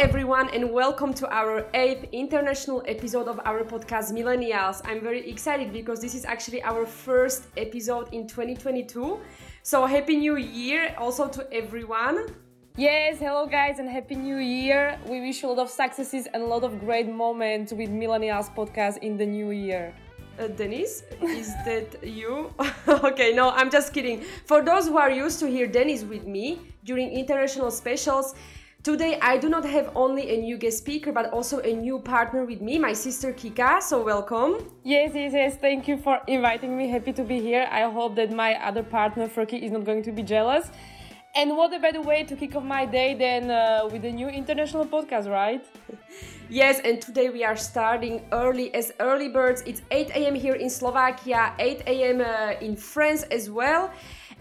everyone, and welcome to our eighth international episode of our podcast Millennials. I'm very excited because this is actually our first episode in 2022. So, Happy New Year also to everyone. Yes, hello guys, and Happy New Year. We wish you a lot of successes and a lot of great moments with Millennials podcast in the new year. Uh, Dennis, is that you? okay, no, I'm just kidding. For those who are used to hear Dennis with me during international specials, Today, I do not have only a new guest speaker, but also a new partner with me, my sister Kika. So, welcome. Yes, yes, yes. Thank you for inviting me. Happy to be here. I hope that my other partner, Froki, is not going to be jealous. And what a better way to kick off my day than uh, with a new international podcast, right? yes, and today we are starting early as early birds. It's 8 a.m. here in Slovakia, 8 a.m. Uh, in France as well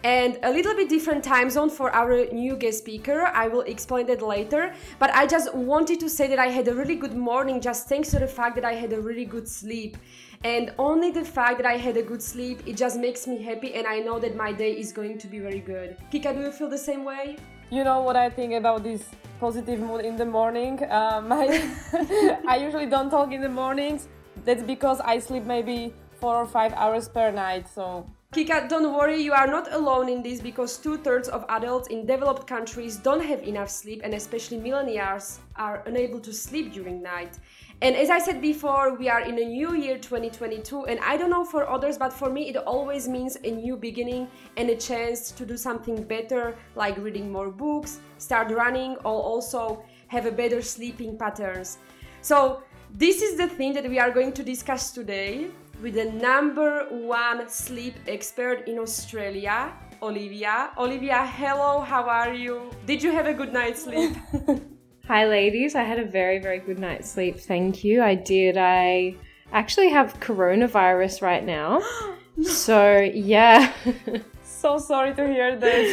and a little bit different time zone for our new guest speaker. I will explain that later. But I just wanted to say that I had a really good morning just thanks to the fact that I had a really good sleep. And only the fact that I had a good sleep, it just makes me happy and I know that my day is going to be very good. Kika, do you feel the same way? You know what I think about this positive mood in the morning? Um, I, I usually don't talk in the mornings. That's because I sleep maybe four or five hours per night. So Kika, don't worry, you are not alone in this because two thirds of adults in developed countries don't have enough sleep, and especially millennials are unable to sleep during night. And as I said before, we are in a new year 2022, and I don't know for others, but for me, it always means a new beginning and a chance to do something better, like reading more books, start running, or also have a better sleeping patterns. So, this is the thing that we are going to discuss today with the number one sleep expert in Australia, Olivia. Olivia, hello, how are you? Did you have a good night's sleep? Hi, ladies. I had a very, very good night's sleep. Thank you. I did. I actually have coronavirus right now. so, yeah. so sorry to hear this.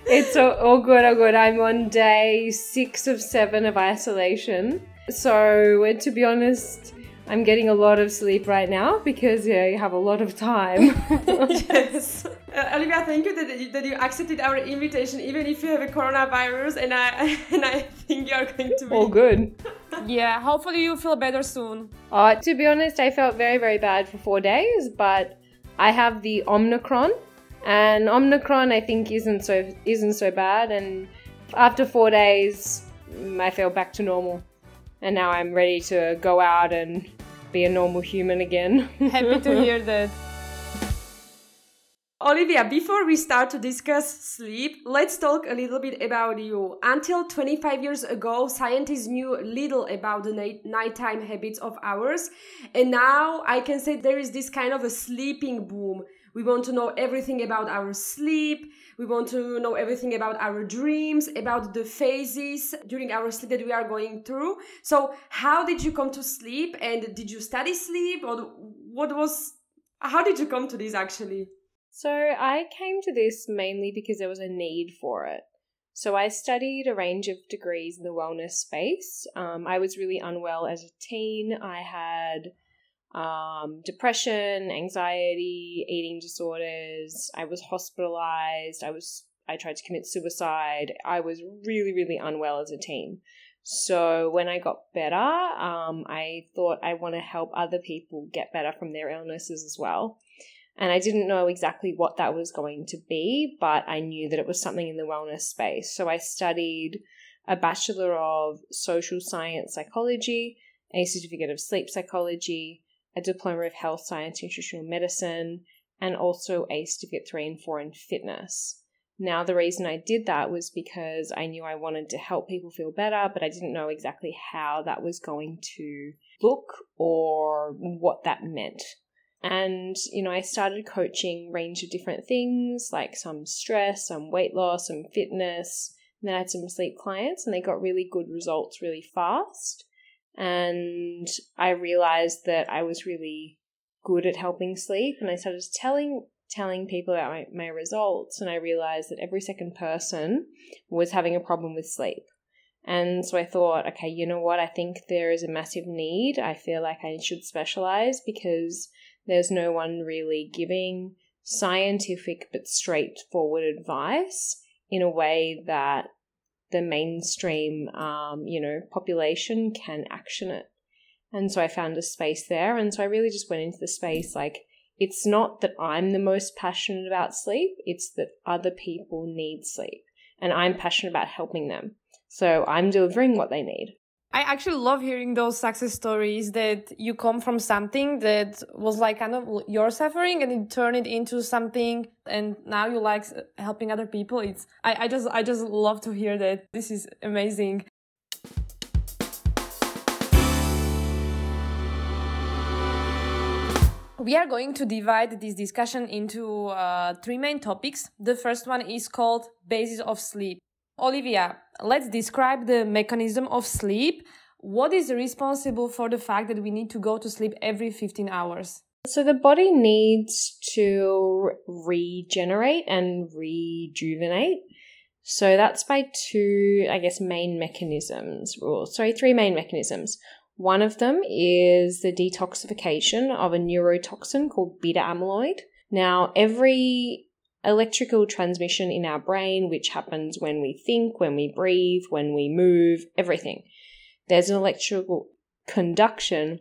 it's all, all good, all good. I'm on day six of seven of isolation. So, to be honest, I'm getting a lot of sleep right now because yeah, you have a lot of time. yes. Uh, Olivia, thank you that, you that you accepted our invitation, even if you have a coronavirus, and I and I think you are going to be all good. yeah, hopefully you feel better soon. Uh, to be honest, I felt very very bad for four days, but I have the Omicron, and Omicron I think isn't so isn't so bad, and after four days, I feel back to normal and now I'm ready to go out and be a normal human again. Happy to hear that. Olivia, before we start to discuss sleep, let's talk a little bit about you. Until 25 years ago, scientists knew little about the night- nighttime habits of ours, and now I can say there is this kind of a sleeping boom. We want to know everything about our sleep. We want to know everything about our dreams, about the phases during our sleep that we are going through. So, how did you come to sleep? And did you study sleep? Or what was, how did you come to this actually? So, I came to this mainly because there was a need for it. So, I studied a range of degrees in the wellness space. Um, I was really unwell as a teen. I had um, depression, anxiety, eating disorders. I was hospitalized. I was I tried to commit suicide. I was really really unwell as a teen. So when I got better, um, I thought I want to help other people get better from their illnesses as well. And I didn't know exactly what that was going to be, but I knew that it was something in the wellness space. So I studied a Bachelor of Social Science Psychology, a Certificate of Sleep Psychology, a diploma of health science, nutritional medicine, and also a certificate three and four in fitness. Now, the reason I did that was because I knew I wanted to help people feel better, but I didn't know exactly how that was going to look or what that meant. And, you know, I started coaching range of different things like some stress, some weight loss, some fitness. And then I had some sleep clients and they got really good results really fast and I realized that I was really good at helping sleep and I started telling telling people about my, my results and I realized that every second person was having a problem with sleep. And so I thought, okay, you know what? I think there is a massive need. I feel like I should specialize because there's no one really giving scientific but straightforward advice in a way that the mainstream, um, you know, population can action it. And so I found a space there. And so I really just went into the space like, it's not that I'm the most passionate about sleep, it's that other people need sleep. And I'm passionate about helping them. So I'm delivering what they need. I actually love hearing those success stories that you come from something that was like kind of your suffering and you turn it into something and now you like helping other people. It's, I, I just, I just love to hear that. This is amazing. We are going to divide this discussion into uh, three main topics. The first one is called basis of sleep. Olivia, let's describe the mechanism of sleep. What is responsible for the fact that we need to go to sleep every 15 hours? So the body needs to regenerate and rejuvenate. So that's by two, I guess, main mechanisms, or sorry, three main mechanisms. One of them is the detoxification of a neurotoxin called beta amyloid. Now, every electrical transmission in our brain, which happens when we think, when we breathe, when we move, everything. There's an electrical conduction,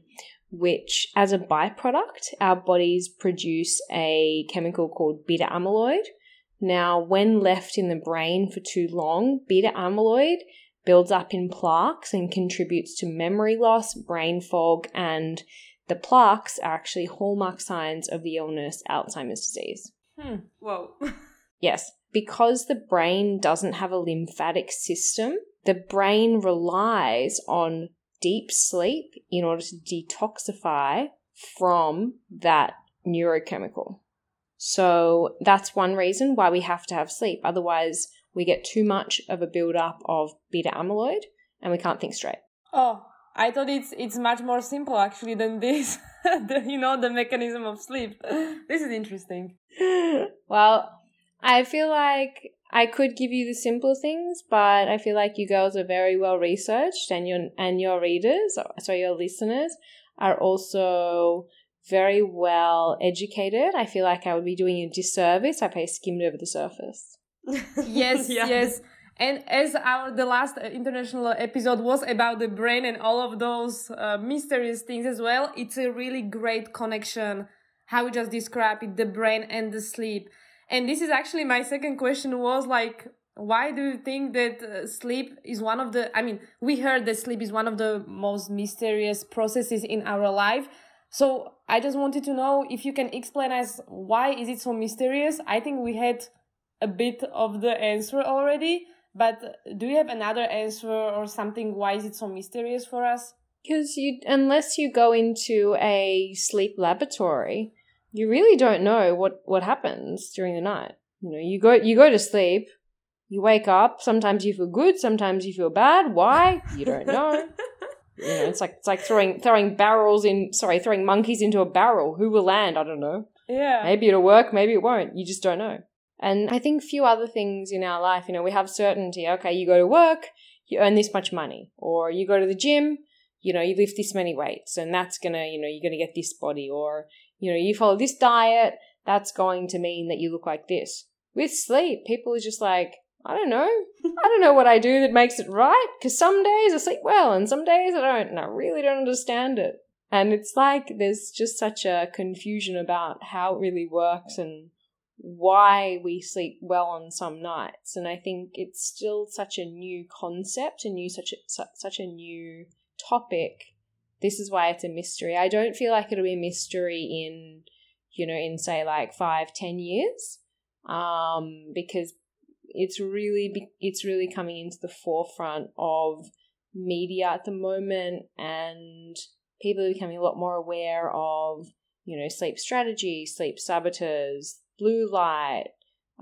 which, as a byproduct, our bodies produce a chemical called beta amyloid. Now, when left in the brain for too long, beta amyloid builds up in plaques and contributes to memory loss, brain fog, and the plaques are actually hallmark signs of the illness Alzheimer's disease. Hmm. Whoa. yes. Because the brain doesn't have a lymphatic system, the brain relies on deep sleep in order to detoxify from that neurochemical. So that's one reason why we have to have sleep. Otherwise, we get too much of a buildup of beta amyloid and we can't think straight. Oh, I thought it's it's much more simple actually than this. the, you know, the mechanism of sleep. this is interesting. well, I feel like I could give you the simple things, but I feel like you girls are very well researched, and your and your readers, so your listeners, are also very well educated. I feel like I would be doing you a disservice if I skimmed over the surface. yes, yeah. yes. And as our the last international episode was about the brain and all of those uh, mysterious things as well, it's a really great connection. How we just describe it, the brain and the sleep. And this is actually my second question was like, why do you think that uh, sleep is one of the? I mean, we heard that sleep is one of the most mysterious processes in our life. So I just wanted to know if you can explain us why is it so mysterious. I think we had a bit of the answer already but do you have another answer or something? Why is it so mysterious for us? Because you, unless you go into a sleep laboratory, you really don't know what what happens during the night. You know, you go you go to sleep, you wake up. Sometimes you feel good, sometimes you feel bad. Why? You don't know. you know, it's like it's like throwing throwing barrels in. Sorry, throwing monkeys into a barrel. Who will land? I don't know. Yeah. Maybe it'll work. Maybe it won't. You just don't know. And I think few other things in our life, you know, we have certainty. Okay, you go to work, you earn this much money, or you go to the gym, you know, you lift this many weights, and that's gonna, you know, you're gonna get this body, or you know, you follow this diet, that's going to mean that you look like this. With sleep, people are just like, I don't know. I don't know what I do that makes it right. Because some days I sleep well and some days I don't. And I really don't understand it. And it's like there's just such a confusion about how it really works and why we sleep well on some nights. And i think it's still such a new concept a new such a such a new topic. This is why it's a mystery. I don't feel like it'll be a mystery in you know in say like five ten years um because it's really it's really coming into the forefront of media at the moment and people are becoming a lot more aware of you know sleep strategy sleep saboteurs blue light,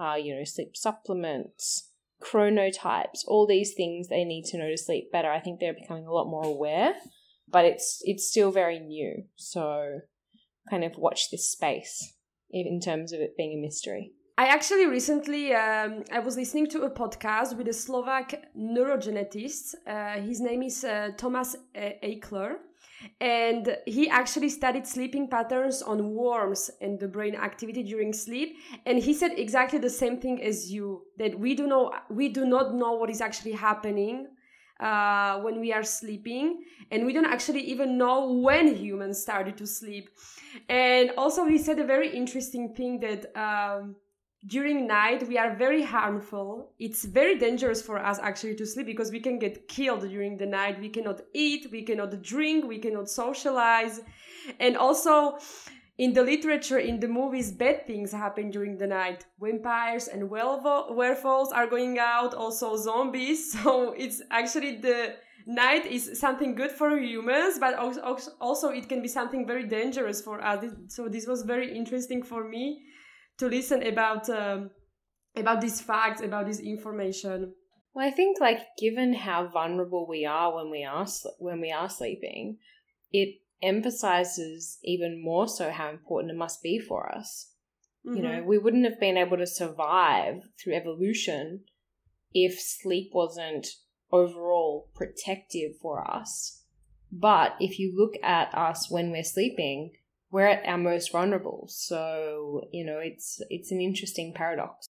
uh, you know, sleep supplements, chronotypes, all these things they need to know to sleep better. I think they're becoming a lot more aware, but it's it's still very new. So kind of watch this space in terms of it being a mystery. I actually recently um, I was listening to a podcast with a Slovak neurogenetist. Uh, his name is uh, Thomas Eichler, and he actually studied sleeping patterns on worms and the brain activity during sleep. And he said exactly the same thing as you that we do know we do not know what is actually happening uh, when we are sleeping. And we don't actually even know when humans started to sleep. And also he said a very interesting thing that um, during night we are very harmful. It's very dangerous for us actually to sleep because we can get killed during the night. We cannot eat we cannot drink we cannot socialize. And also in the literature in the movies bad things happen during the night. Vampires and werewolves are going out also zombies. So it's actually the night is something good for humans but also it can be something very dangerous for us. So this was very interesting for me to listen about um, about these facts, about this information. Well, I think like given how vulnerable we are when we are when we are sleeping, it emphasizes even more so how important it must be for us. Mm-hmm. You know, mm-hmm. we wouldn't have been able to survive through evolution if sleep wasn't overall protective for us. But if you look at us when we're sleeping, we're at our most vulnerable. So, you know, it's it's an interesting paradox.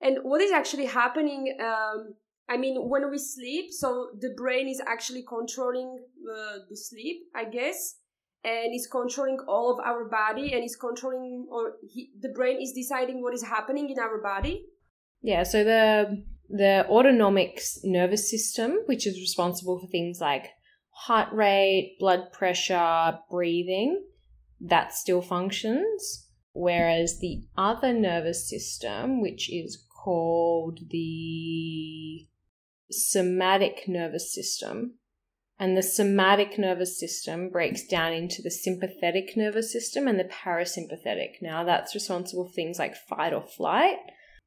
And what is actually happening um I mean, when we sleep, so the brain is actually controlling uh, the sleep, I guess, and it's controlling all of our body, and it's controlling, or he, the brain is deciding what is happening in our body. Yeah. So the the autonomic nervous system, which is responsible for things like heart rate, blood pressure, breathing, that still functions. Whereas the other nervous system, which is called the somatic nervous system, and the somatic nervous system breaks down into the sympathetic nervous system and the parasympathetic. Now, that's responsible for things like fight or flight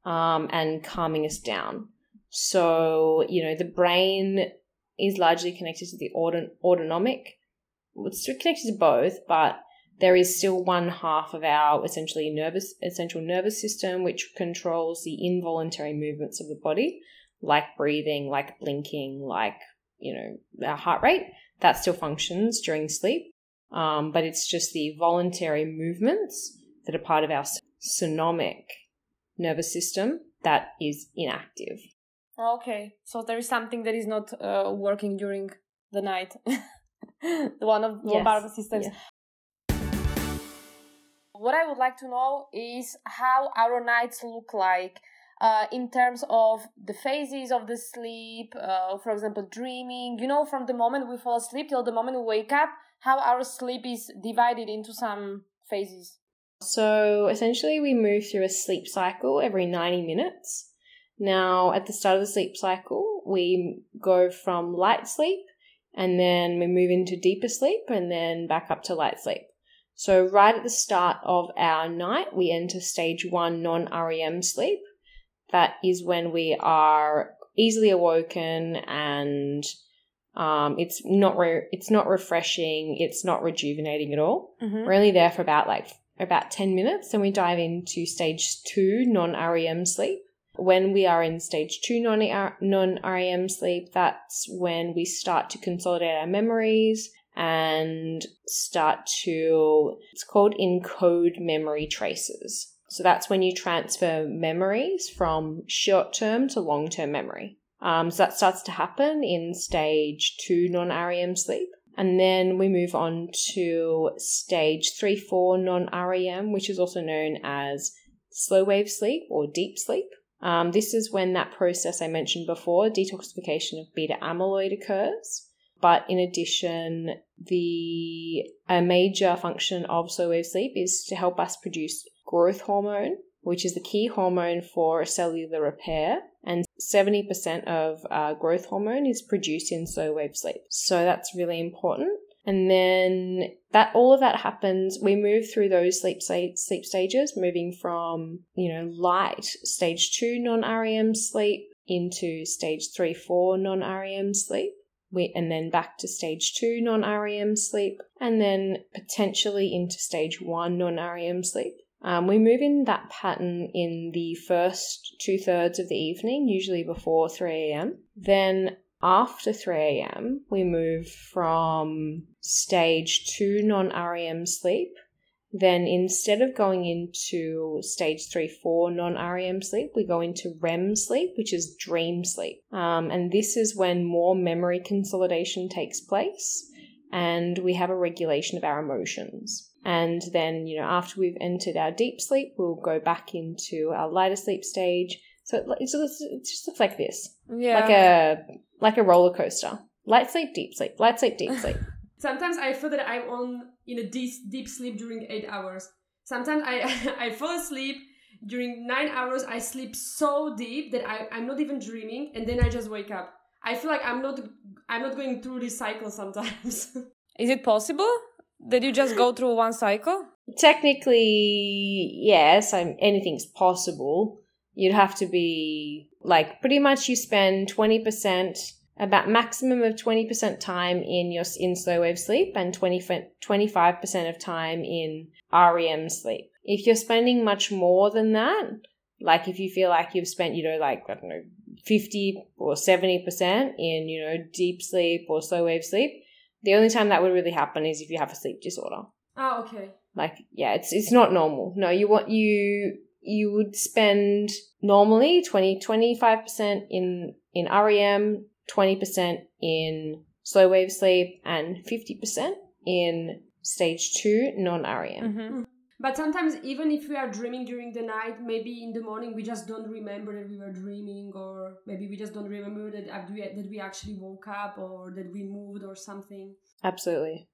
um, and calming us down. So, you know, the brain is largely connected to the autonomic. It's connected to both, but there is still one half of our essentially nervous essential nervous system which controls the involuntary movements of the body like breathing like blinking like you know our heart rate. That still functions during sleep um, but it's just the voluntary movements that are part of our sonomic nervous system that is inactive. Okay so there is something that is not uh, working during the night. The one of yes. part of the systems yeah what I would like to know is how our nights look like uh, in terms of the phases of the sleep, uh, for example, dreaming, you know, from the moment we fall asleep till the moment we wake up, how our sleep is divided into some phases. So essentially, we move through a sleep cycle every 90 minutes. Now, at the start of the sleep cycle, we go from light sleep and then we move into deeper sleep and then back up to light sleep. So, right at the start of our night, we enter stage one non REM sleep. That is when we are easily awoken and um, it's not re- it's not refreshing, it's not rejuvenating at all. Mm-hmm. We're only there for about like about 10 minutes and we dive into stage two non REM sleep. When we are in stage two non REM sleep, that's when we start to consolidate our memories and start to, it's called encode memory traces. So that's when you transfer memories from short term to long term memory. Um, so that starts to happen in stage two non REM sleep. And then we move on to stage three, four non REM, which is also known as slow wave sleep or deep sleep. Um, this is when that process I mentioned before, detoxification of beta amyloid occurs. But in addition, the a major function of slow wave sleep is to help us produce growth hormone, which is the key hormone for cellular repair. And 70% of uh, growth hormone is produced in slow wave sleep. So that's really important. And then that all of that happens, we move through those sleep sleep stages, moving from, you know, light stage two non REM sleep into stage three, four non REM sleep we, and then back to stage two non REM sleep, and then potentially into stage one non REM sleep. Um, we move in that pattern in the first two thirds of the evening, usually before 3 a.m. Then after 3 a.m., we move from stage two non REM sleep. Then instead of going into stage three, four non REM sleep, we go into REM sleep, which is dream sleep. Um, and this is when more memory consolidation takes place and we have a regulation of our emotions. And then, you know, after we've entered our deep sleep, we'll go back into our lighter sleep stage. So it, it just looks like this, Yeah. like a like a roller coaster. Light sleep, deep sleep, light sleep, deep sleep. Sometimes I feel that I'm on in a deep deep sleep during eight hours. Sometimes I I fall asleep during nine hours. I sleep so deep that I I'm not even dreaming, and then I just wake up. I feel like I'm not I'm not going through this cycle sometimes. Is it possible that you just go through one cycle? Technically, yes, I'm, anything's possible. You'd have to be like pretty much you spend 20% about maximum of 20% time in your in slow wave sleep and 20 25% of time in REM sleep. If you're spending much more than that, like if you feel like you've spent, you know, like I don't know, 50 or 70% in, you know, deep sleep or slow wave sleep, the only time that would really happen is if you have a sleep disorder ah, okay. like yeah it's it's not normal no you want you you would spend normally 20 25% in in REM 20% in slow wave sleep and 50% in stage 2 non REM Mm-hmm. But sometimes even if we are dreaming during the night, maybe in the morning we just don't remember that we were dreaming, or maybe we just don't remember that uh, we- that we actually woke up or that we moved or something. absolutely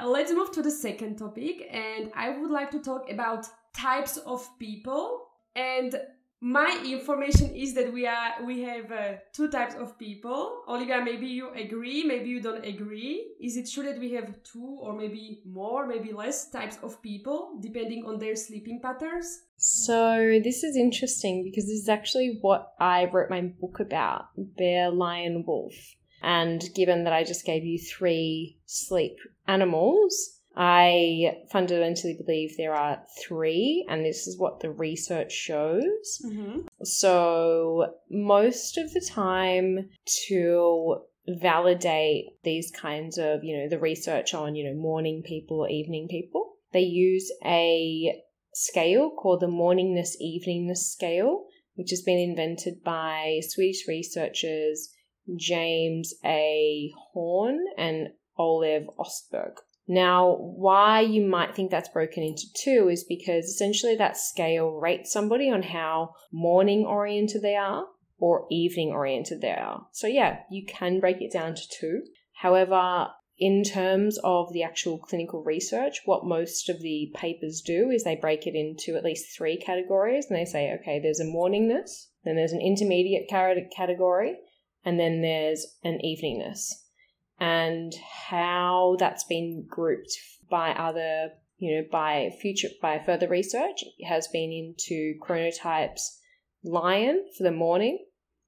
Uh, Let's move to the second topic, and I would like to talk about types of people. And my information is that we are we have uh, two types of people. Olivia, maybe you agree, maybe you don't agree. Is it true that we have two or maybe more, maybe less types of people depending on their sleeping patterns? so this is interesting because this is actually what I wrote my book about bear lion wolf and given that I just gave you three sleep animals I fundamentally believe there are three, and this is what the research shows. Mm-hmm. So, most of the time, to validate these kinds of, you know, the research on, you know, morning people or evening people, they use a scale called the morningness eveningness scale, which has been invented by Swedish researchers James A. Horne and Olive Ostberg. Now, why you might think that's broken into two is because essentially that scale rates somebody on how morning oriented they are or evening oriented they are. So, yeah, you can break it down to two. However, in terms of the actual clinical research, what most of the papers do is they break it into at least three categories and they say, okay, there's a morningness, then there's an intermediate category, and then there's an eveningness and how that's been grouped by other you know by future by further research. Has been into chronotypes lion for the morning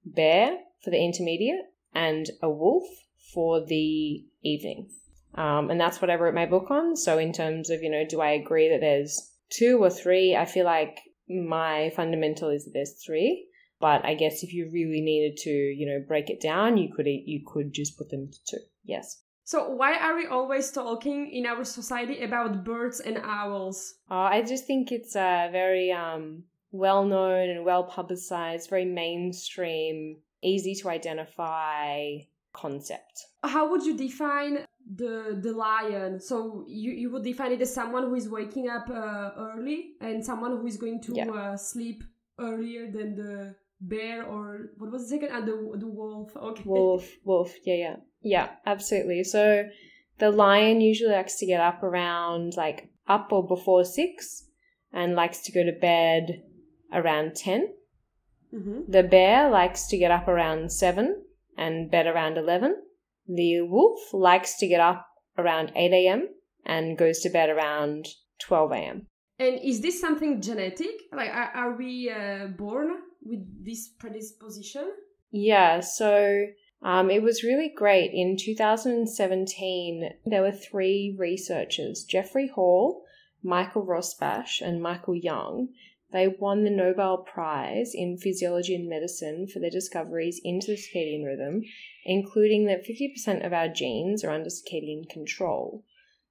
bear for the intermediate and a wolf for the evening. Um, and that's what i wrote my book on. So in terms of you know do i agree that there's two or three? I feel like my fundamental is that there's three. But I guess if you really needed to, you know, break it down, you could you could just put them to two. Yes. So why are we always talking in our society about birds and owls? Uh, I just think it's a very um, well known and well publicized, very mainstream, easy to identify concept. How would you define the the lion? So you, you would define it as someone who is waking up uh, early and someone who is going to Yeah. uh, sleep earlier than the bear or what was the second? And the the wolf. Okay. Wolf, wolf, yeah, yeah, yeah, absolutely. So the lion usually likes to get up around like up or before six, and likes to go to bed around ten. hmm The bear likes to get up around 7 and bed around 11. The wolf likes to get up around 8 a.m. and goes to bed around 12 a.m. And is this something genetic? Like, are, are we uh, born with this predisposition? Yeah, so um, it was really great. In 2017, there were three researchers Jeffrey Hall, Michael Rosbash, and Michael Young They won the Nobel Prize in Physiology and Medicine for their discoveries into the circadian rhythm, including that 50% of our genes are under circadian control.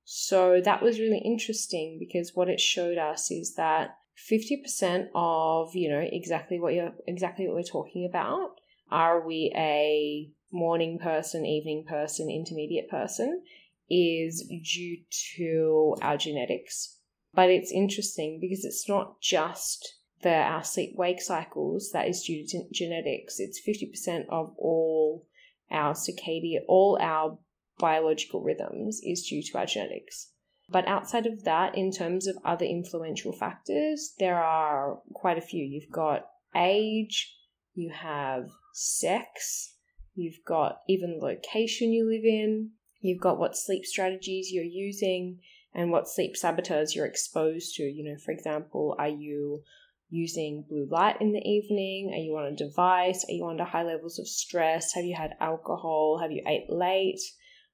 So that was really interesting because what it showed us is that 50% of, you know, exactly what you're exactly what we're talking about. Are we a morning person, evening person, intermediate person? Is due to our genetics. But it's interesting because it's not just the our sleep wake cycles that is due to genetics. It's 50% of all our circadian, all our biological rhythms is due to our genetics. But outside of that, in terms of other influential factors, there are quite a few. You've got age, you have sex, you've got even the location you live in, you've got what sleep strategies you're using, and what sleep saboteurs you're exposed to. You know, for example, are you using blue light in the evening? Are you on a device? Are you under high levels of stress? Have you had alcohol? Have you ate late?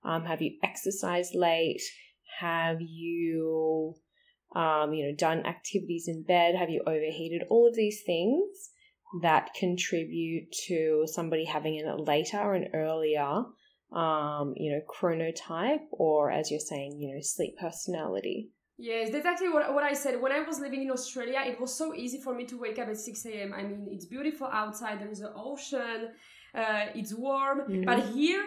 Um, have you exercised late? Have you, um, you know, done activities in bed? Have you overheated? All of these things that contribute to somebody having a later or an earlier, um, you know, chronotype, or as you're saying, you know, sleep personality. Yes, that's actually what, what I said. When I was living in Australia, it was so easy for me to wake up at 6 a.m. I mean, it's beautiful outside, there's an ocean, uh, it's warm. Mm-hmm. But here,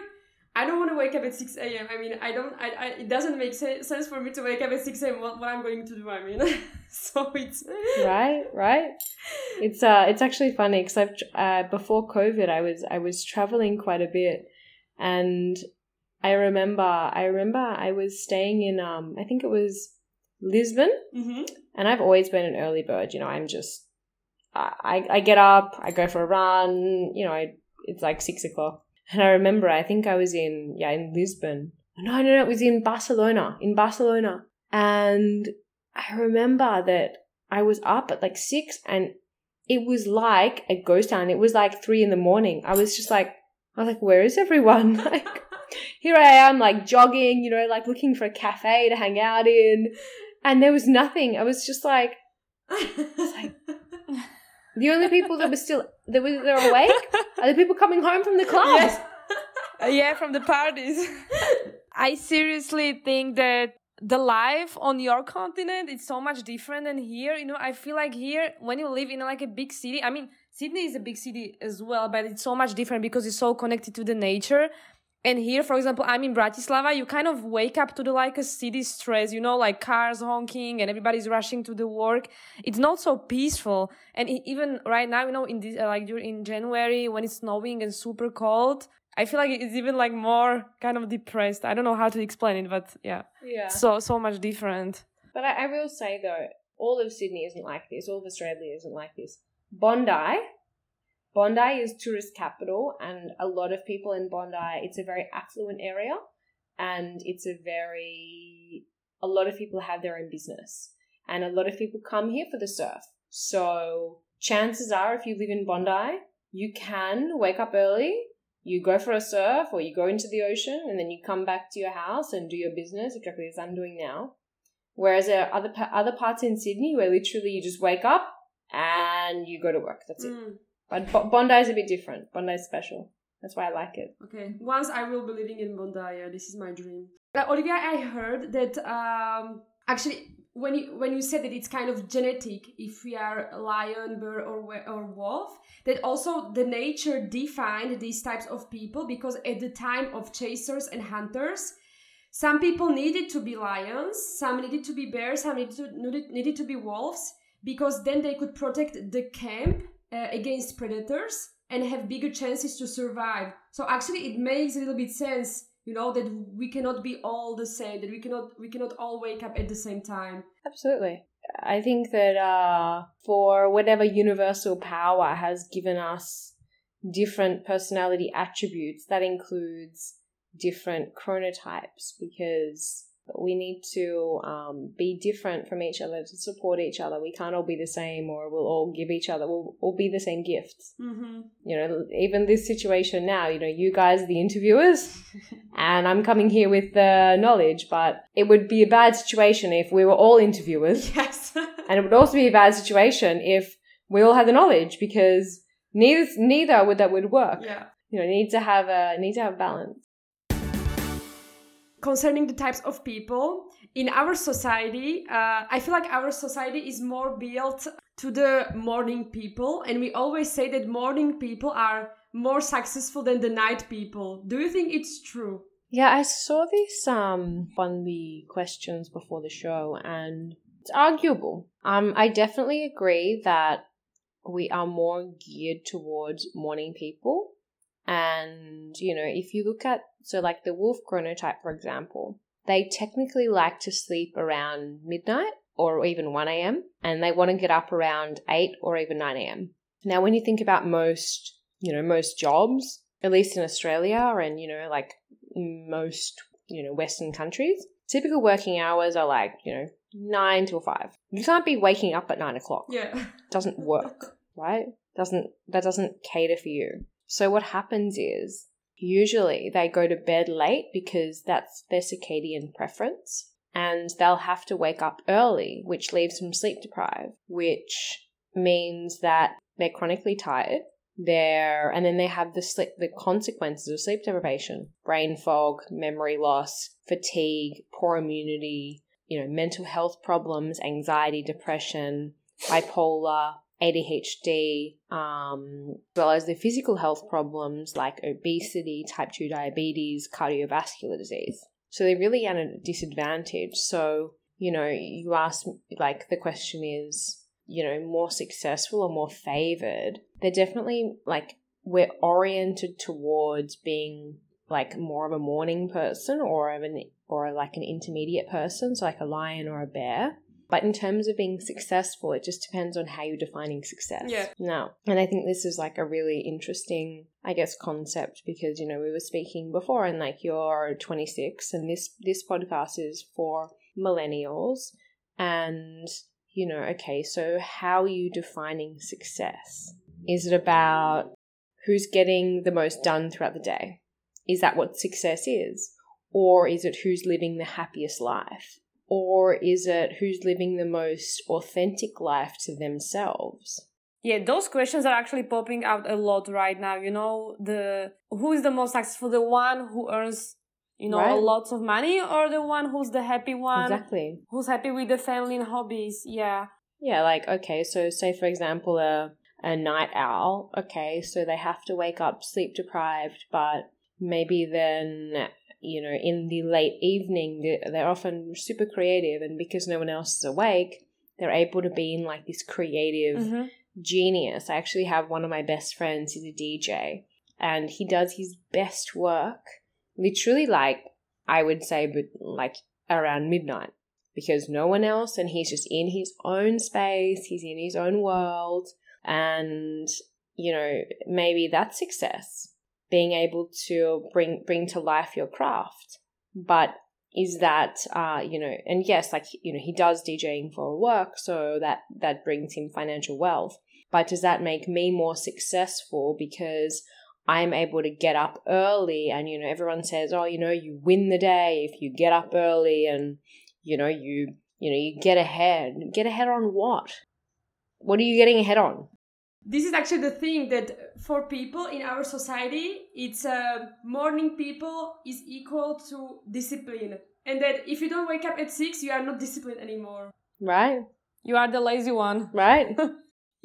I don't want to wake up at 6 a.m. I mean, I don't, I, I, it doesn't make sense for me to wake up at 6 a.m. What, what I'm going to do, I mean. so it's. right, right. It's, uh, it's actually funny because I've, uh, before COVID, I was, I was traveling quite a bit and I remember, I remember I was staying in, um, I think it was Lisbon mm-hmm. and I've always been an early bird. You know, I'm just, I, I get up, I go for a run, you know, I, it's like six o'clock and I remember, I think I was in, yeah, in Lisbon. No, no, no, it was in Barcelona, in Barcelona. And I remember that I was up at like six and it was like a ghost town. It was like three in the morning. I was just like, I was like, where is everyone? Like, here I am, like jogging, you know, like looking for a cafe to hang out in. And there was nothing. I was just like, I was like, the only people that were still that were they're awake are the people coming home from the club. Yes. Uh, yeah, from the parties. I seriously think that the life on your continent is so much different than here. You know, I feel like here when you live in like a big city, I mean, Sydney is a big city as well, but it's so much different because it's so connected to the nature. And here, for example, I'm in Bratislava, you kind of wake up to the like a city stress, you know, like cars honking and everybody's rushing to the work. It's not so peaceful. And even right now, you know, in this, uh, like during in January when it's snowing and super cold, I feel like it's even like more kind of depressed. I don't know how to explain it, but yeah. Yeah. So, so much different. But I, I will say though, all of Sydney isn't like this. All of Australia isn't like this. Bondi Bondi is tourist capital, and a lot of people in Bondi. It's a very affluent area, and it's a very a lot of people have their own business, and a lot of people come here for the surf. So chances are, if you live in Bondi, you can wake up early, you go for a surf, or you go into the ocean, and then you come back to your house and do your business exactly as I'm doing now. Whereas there are other other parts in Sydney where literally you just wake up and you go to work. That's it. Mm. But Bondi is a bit different. Bondi is special. That's why I like it. Okay. Once I will be living in Bondi. Yeah, this is my dream. Olivia, I heard that um, actually when you when you said that it's kind of genetic if we are lion, bear, or or wolf, that also the nature defined these types of people because at the time of chasers and hunters, some people needed to be lions, some needed to be bears, some needed to, needed, needed to be wolves because then they could protect the camp uh, against predators and have bigger chances to survive. So actually, it makes a little bit sense, you know, that we cannot be all the same, that we cannot we cannot all wake up at the same time. Absolutely. I think that uh, for whatever universal power has given us different personality attributes, that includes different chronotypes because we need to um, be different from each other to support each other. We can't all be the same, or we'll all give each other. We'll all be the same gifts. Mm-hmm. You know, even this situation now. You know, you guys, the interviewers, and I'm coming here with the knowledge. But it would be a bad situation if we were all interviewers. Yes. and it would also be a bad situation if we all had the knowledge because neither neither would that would work. yeah. You know, need to have a need to have balance. Concerning the types of people in our society uh, i feel like our society is more built to the morning people and we always say that morning people are more successful than the night people do you think it's true Yeah, I saw this um on the questions before the show and it's arguable. Um I definitely agree that we are more geared towards morning people. And, you know, if you look at so like the wolf chronotype, for example, they technically like to sleep around midnight or even 1 a.m. and they want to get up around 8 or even 9 a.m. Now when you think about most, you know, most jobs, at least in Australia and, you know, like most, you know, Western countries, typical working hours are like, you know, nine till five. You can't be waking up at nine o'clock. yeah Doesn't work, right? Doesn't that doesn't cater for you. So what happens is usually they go to bed late because that's their circadian preference. And they'll have to wake up early, which leaves them sleep deprived, which means that they're chronically tired there and then they have the sleep the consequences of sleep deprivation brain fog memory loss fatigue poor immunity you know mental health problems anxiety depression bipolar adhd um, as well as the physical health problems like obesity type 2 diabetes cardiovascular disease so they're really at a disadvantage so you know you ask like the question is you know, more successful or more favored, they're definitely like we're oriented towards being like more of a morning person or of an or like an intermediate person, so like a lion or a bear. But in terms of being successful, it just depends on how you're defining success. Yeah. No. And I think this is like a really interesting, I guess, concept because, you know, we were speaking before and like you're 26 and this this podcast is for millennials and you know, okay, so how are you defining success? Is it about who's getting the most done throughout the day? Is that what success is? Or is it who's living the happiest life? Or is it who's living the most authentic life to themselves? Yeah, those questions are actually popping out a lot right now. You know, the who is the most successful? The one who earns, you know, Right. lots of money, or the one who's the happy one, Exactly. who's happy with the family and hobbies? Yeah, Yeah, like okay, so say for example a a night owl, okay, so they have to wake up sleep deprived, but maybe then you know in the late evening they- they're often super creative, and because no one else is awake, they're able to be in like this creative Mhm. genius. I actually have one of my best friends. He's a DJ, and he does his best work literally like I would say, but like around midnight because no one else, and he's just in his own space. He's in his own world, and you know maybe that's success, being able to bring bring to life your craft. But is that uh, you know and yes like you know he does djing for work so that that brings him financial wealth. But does that make me more successful because i'm able to get up early and you know everyone says oh you know you win the day if you get up early and you know you you know you get ahead. Get ahead on what? What are you getting ahead on this is actually the thing that for people in our society it's uh, morning people is equal to discipline. And that if you don't wake up at six you are not disciplined anymore. Right. You are the lazy one. right.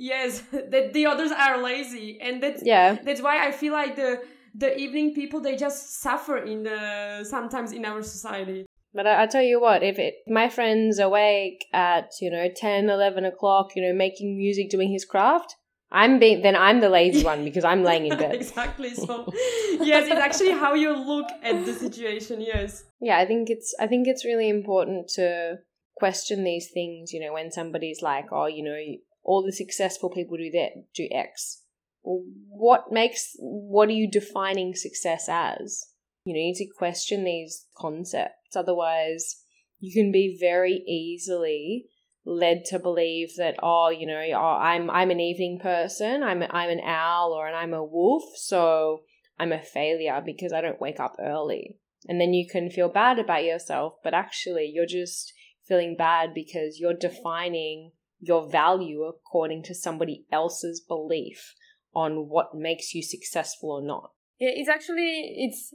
Yes that the others are lazy. And that's yeah. that's why i feel like the the evening people they just suffer in the sometimes in our society. But I, I tell you what, if it, my friend's awake at, you know, 10, 11 o'clock, you know, making music, doing his craft, I'm being, then I'm the lazy one because I'm laying in bed. exactly so yes it's actually how you look at the situation yes Yeah, I think it's, I think it's really important to question these things, you know, when somebody's like, oh, you know, all the successful people do that, do X. Well, what makes, what are you defining success as? You know, you need to question these concepts. Otherwise, you can be very easily led to believe that oh you know oh, I'm I'm an evening person I'm I'm an owl or an I'm a wolf so I'm a failure because I don't wake up early and then you can feel bad about yourself but actually you're just feeling bad because you're defining your value according to somebody else's belief on what makes you successful or not. Yeah, it's actually it's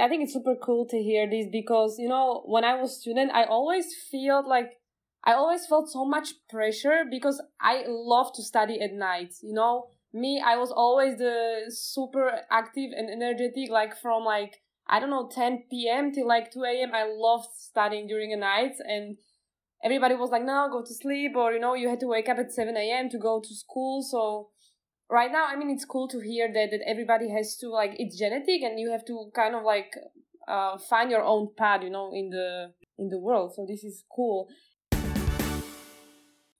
I think it's super cool to hear this because you know when I was student I always felt like I always felt so much pressure because I love to study at night, you know? Me, I was always the super active and energetic like from like I don't know 10 p.m. till like 2 a.m. I loved studying during the nights and everybody was like, no, go to sleep, or you know, you had to wake up at 7 a.m. to go to school. So right now, I mean, it's cool to hear that that everybody has to like it's genetic, and you have to kind of like uh, find your own path, you know, in the in the world. So this is cool.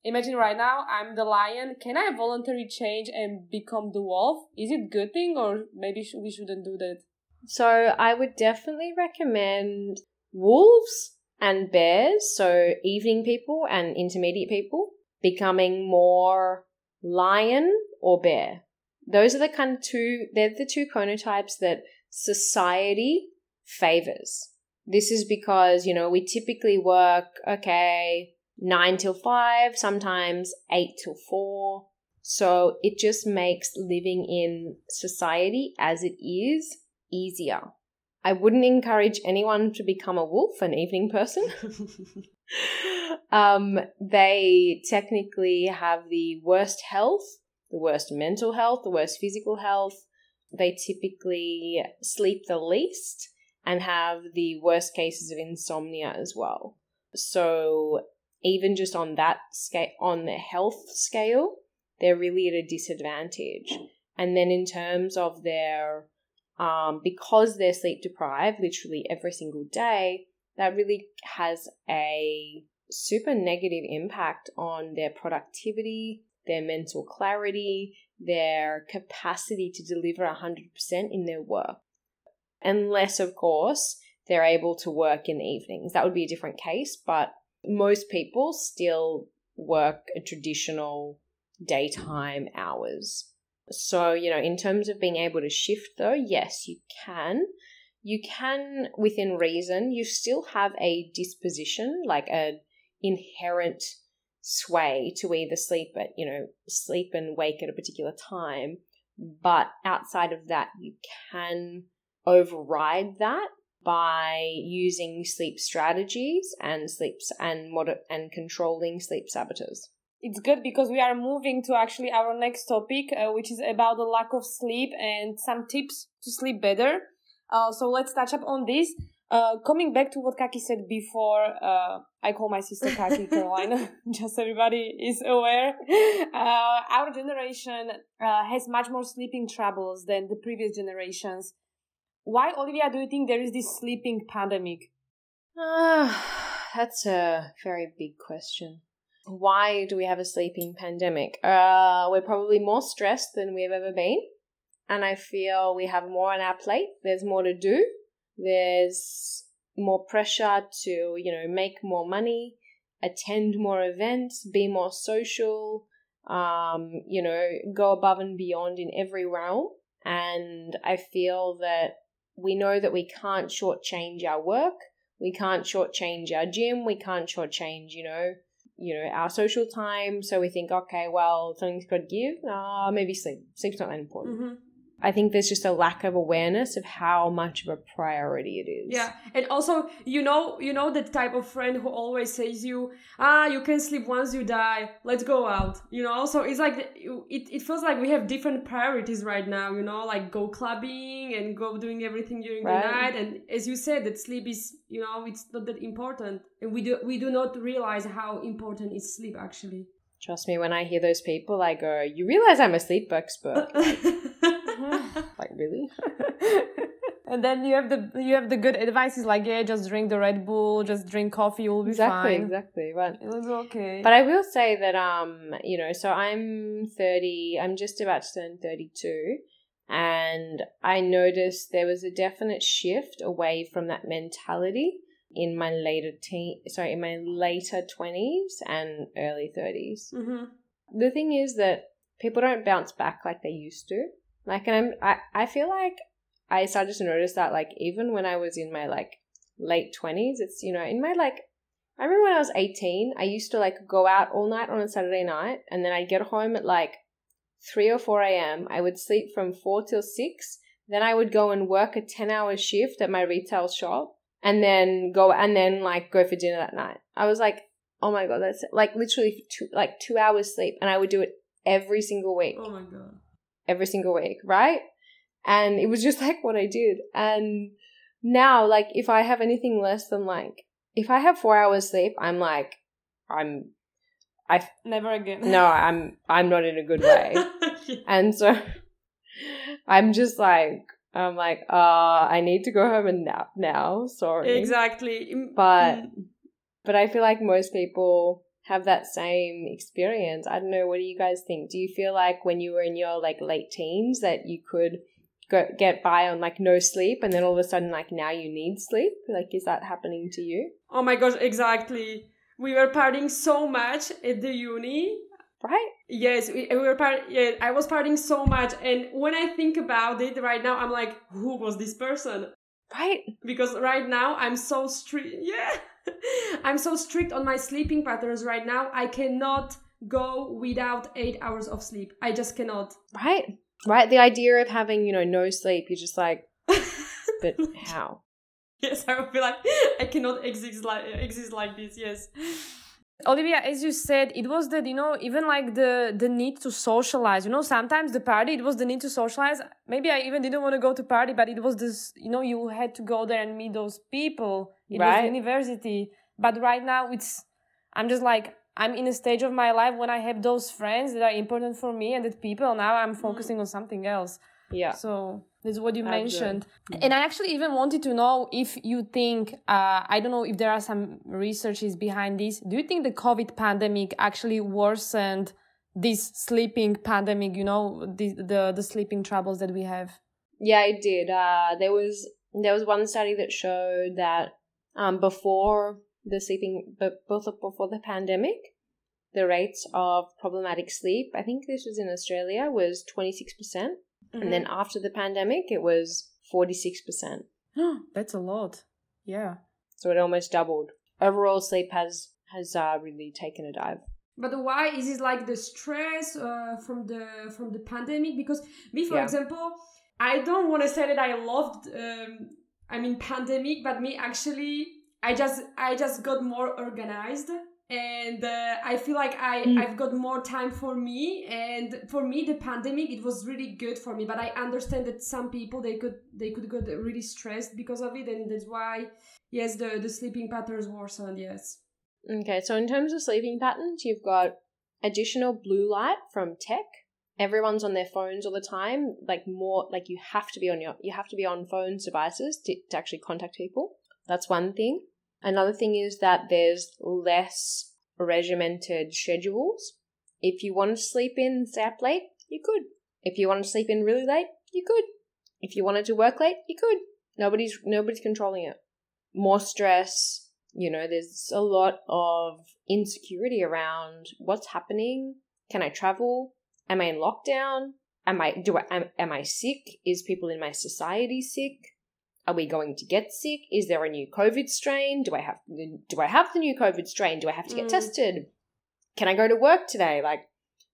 Imagine right now I'm the lion. Can I voluntarily change and become the wolf? Is it good thing or maybe we shouldn't do that? So I would definitely recommend wolves and bears, so evening people and intermediate people, becoming more lion or bear. Those are the kind of two, they're the two chronotypes that society favors. This is because, you know, we typically work, okay, nine till five, sometimes eight till four. So it just makes living in society as it is easier. I wouldn't encourage anyone to become a wolf, an evening person. um, they technically have the worst health, the worst mental health, the worst physical health. They typically sleep the least and have the worst cases of insomnia as well. So even just on that scale, on the health scale, they're really at a disadvantage. And then in terms of their um, because they're sleep deprived literally every single day, that really has a super negative impact on their productivity, their mental clarity, their capacity to deliver 100% in their work. Unless, of course, they're able to work in the evenings. That would be a different case, but most people still work a traditional daytime hours. So, you know, in terms of being able to shift though, yes, you can. You can, within reason, you still have a disposition, like an inherent sway to either sleep at, you know, sleep and wake at a particular time. But outside of that, you can override that by using sleep strategies and sleeps and mod- and controlling sleep saboteurs it's good because we are moving to actually our next topic, uh, which is about the lack of sleep and some tips to sleep better. Uh, so let's touch up on this. Uh, coming back to what Kaki said before, uh, I call my sister Kaki Carolina, just so everybody is aware. Uh, our generation uh, has much more sleeping troubles than the previous generations. Why, Olivia, do you think there is this sleeping pandemic? Ah, that's a very big question why do we have a sleeping pandemic? Uh, we're probably more stressed than we've ever been. And I feel we have more on our plate. There's more to do. There's more pressure to, you know, make more money, attend more events, be more social, um, you know, go above and beyond in every realm. And I feel that we know that we can't shortchange our work. We can't shortchange our gym. We can't shortchange, you know, you know, our social time. So we think, okay, well, something's got to give. Uh, maybe sleep. Sleep's not that important. Mm-hmm. I think there's just a lack of awareness of how much of a priority it is. Yeah, and also you know you know that type of friend who always says you ah you can sleep once you die. Let's go out. You know, so it's like it it feels like we have different priorities right now. You know, like go clubbing and go doing everything during right. the night. And as you said, that sleep is you know it's not that important, and we do we do not realize how important is sleep actually. Trust me, when I hear those people, I go, "You realize I'm a sleep expert." really? and then you have the you have the good advice. Is like yeah just drink the red bull just drink coffee you'll be exactly, fine. exactly right it was okay. But i will say that um you know so i'm 30 i'm just about to turn 32 and i noticed there was a definite shift away from that mentality in my later teen sorry in my later 20s and early 30s mm-hmm. the thing is that people don't bounce back like they used to like, and I'm, I, I feel like I started to notice that, like, even when I was in my, like, late 20s, it's, you know, in my, like, I remember when I was 18, I used to like go out all night on a Saturday night and then I'd get home at like 3 or 4 a.m. I would sleep from 4 till 6. Then I would go and work a 10 hour shift at my retail shop and then go and then like go for dinner that night. I was like, oh my God, that's like literally two, like two hours sleep. And I would do it every single week. Oh my god. Every single week, right? And it was just like what I did. And now, like, if I have anything less than like, if I have four hours sleep, I'm like, I'm, I Never again. no, I'm, I'm not in a good way. And so I'm just like, I'm like, uh, I need to go home and nap now. Sorry. exactly. Mm, But, mm. but I feel like most people have that same experience. I don't know. What do you guys think? Do you feel like when you were in your like late teens that you could go get by on like no sleep and then all of a sudden like now you need sleep? Like, is that happening to you? Oh my gosh, exactly. We were partying so much at the uni. Right? Yes, we, we were part. Yeah, I was partying so much, and when I think about it right now, I'm like, who was this person? Right? Because right now I'm so strict. Yeah, I'm so strict on my sleeping patterns right now. I cannot go without eight hours of sleep. I just cannot. Right? Right? The idea of having, you know, no sleep, you're just like, but how? yes, I would be like I cannot exist like exist like this. Yes. Olivia, as you said, it was that you know even like the the need to socialize. You know, sometimes the party it was the need to socialize. Maybe I even didn't want to go to party, but it was this. You know, you had to go there and meet those people. It Right. was university, but right now it's. I'm just like I'm in a stage of my life when I have those friends that are important for me and that people. Now I'm mm. focusing on something else yeah. So this is what you Absolutely. mentioned. Mm. And i actually even wanted to know if you think uh, i don't know if there are some researches behind this. Do you think the covid pandemic actually worsened this sleeping pandemic you know the the, the sleeping troubles that we have? Yeah it did. Uh, there was there was one study that showed that um, before the sleeping but both before the pandemic the rates of problematic sleep i think this was in australia was 26% Mm-hmm. And then mm-hmm. after the pandemic, it was 46%. That's a lot. Yeah. So it almost doubled. Overall, sleep has has uh, really taken a dive but why is it like the stress uh, from the from the pandemic because me for yeah. example i don't want to say that i loved um, i mean pandemic but me actually i just i just got more organized and uh, I feel like I Mm. I've got more time for me. And for me, the pandemic it was really good for me. But I understand that some people they could they could get really stressed because of it, and that's why yes, the the sleeping patterns worsened. Yes. Okay, so in terms of sleeping patterns, you've got additional blue light from tech. Everyone's on their phones all the time. Like more, like you have to be on your, you have to be on phones devices to, to actually contact people. That's one thing. Another thing is that there's less regimented schedules. If you want to sleep in up late, you could. If you want to sleep in really late, you could. If you wanted to work late, you could. Nobody's nobody's controlling it. More stress, you know, there's a lot of insecurity around what's happening. Can I travel? Am I in lockdown? Am I do I am, am I sick? Is people in my society sick? Are we going to get sick? Is there a new COVID strain? Do I have do I have the new COVID strain? Do I have to get Mm. tested? Can I go to work today? Like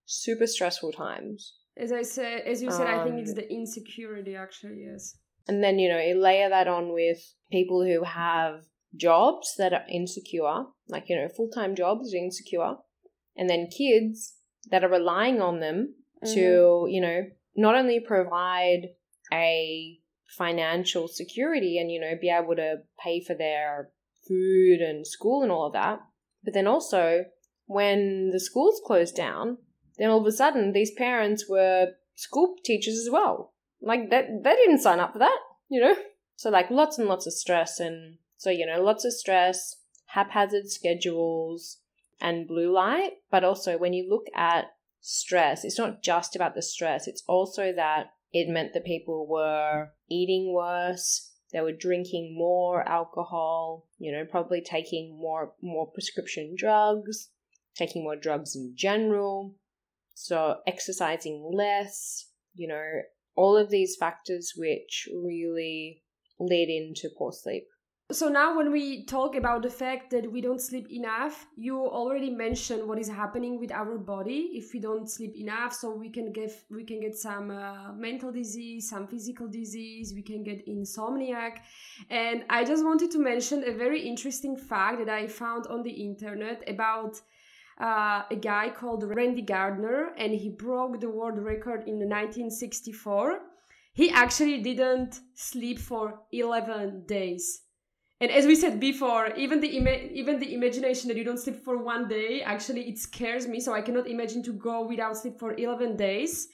super stressful times. As I said, as you said, I think it's Um, the insecurity. Actually, yes. And then, you know, you layer that on with people who have jobs that are insecure, like, you know, full time jobs are insecure, and then kids that are relying on them to, you know, not only provide a financial security and, you know, be able to pay for their food and school and all of that, but then also when the schools closed down, then all of a sudden these parents were school teachers as well. Like that they didn't sign up for that you know? So like lots and lots of stress and so you know lots of stress haphazard schedules and blue light. But also when you look at stress it's not just about the stress it's also that it meant that people were eating worse they were drinking more alcohol you know probably taking more more prescription drugs taking more drugs in general so exercising less you know all of these factors which really lead into poor sleep. So now when we talk about the fact that we don't sleep enough, you already mentioned what is happening with our body if we don't sleep enough. So we can get we can get some uh, mental disease, some physical disease, we can get insomniac. And I just wanted to mention a very interesting fact that I found on the internet about uh, a guy called Randy Gardner, and he broke the world record in 1964. He actually didn't sleep for 11 days and as we said before even the ima- even the imagination that you don't sleep for one day actually it scares me so i cannot imagine to go without sleep for 11 days.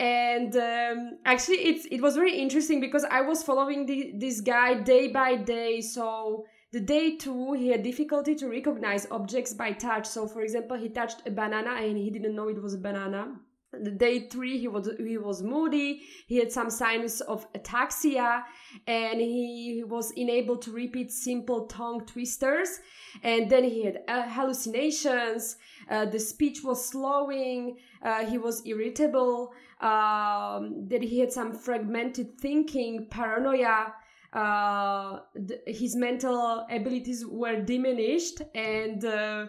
And um, actually it's it was very interesting because i was following the, this guy day by day so the day two he had difficulty to recognize objects by touch. So for example he touched a banana and he didn't know it was a banana the day three he was he was moody. He had some signs of ataxia and he was unable to repeat simple tongue twisters. And then he had uh, hallucinations. Uh, the speech was slowing. Uh, he was irritable. Um, that he had some fragmented thinking paranoia. Uh, th- his mental abilities were diminished. And uh,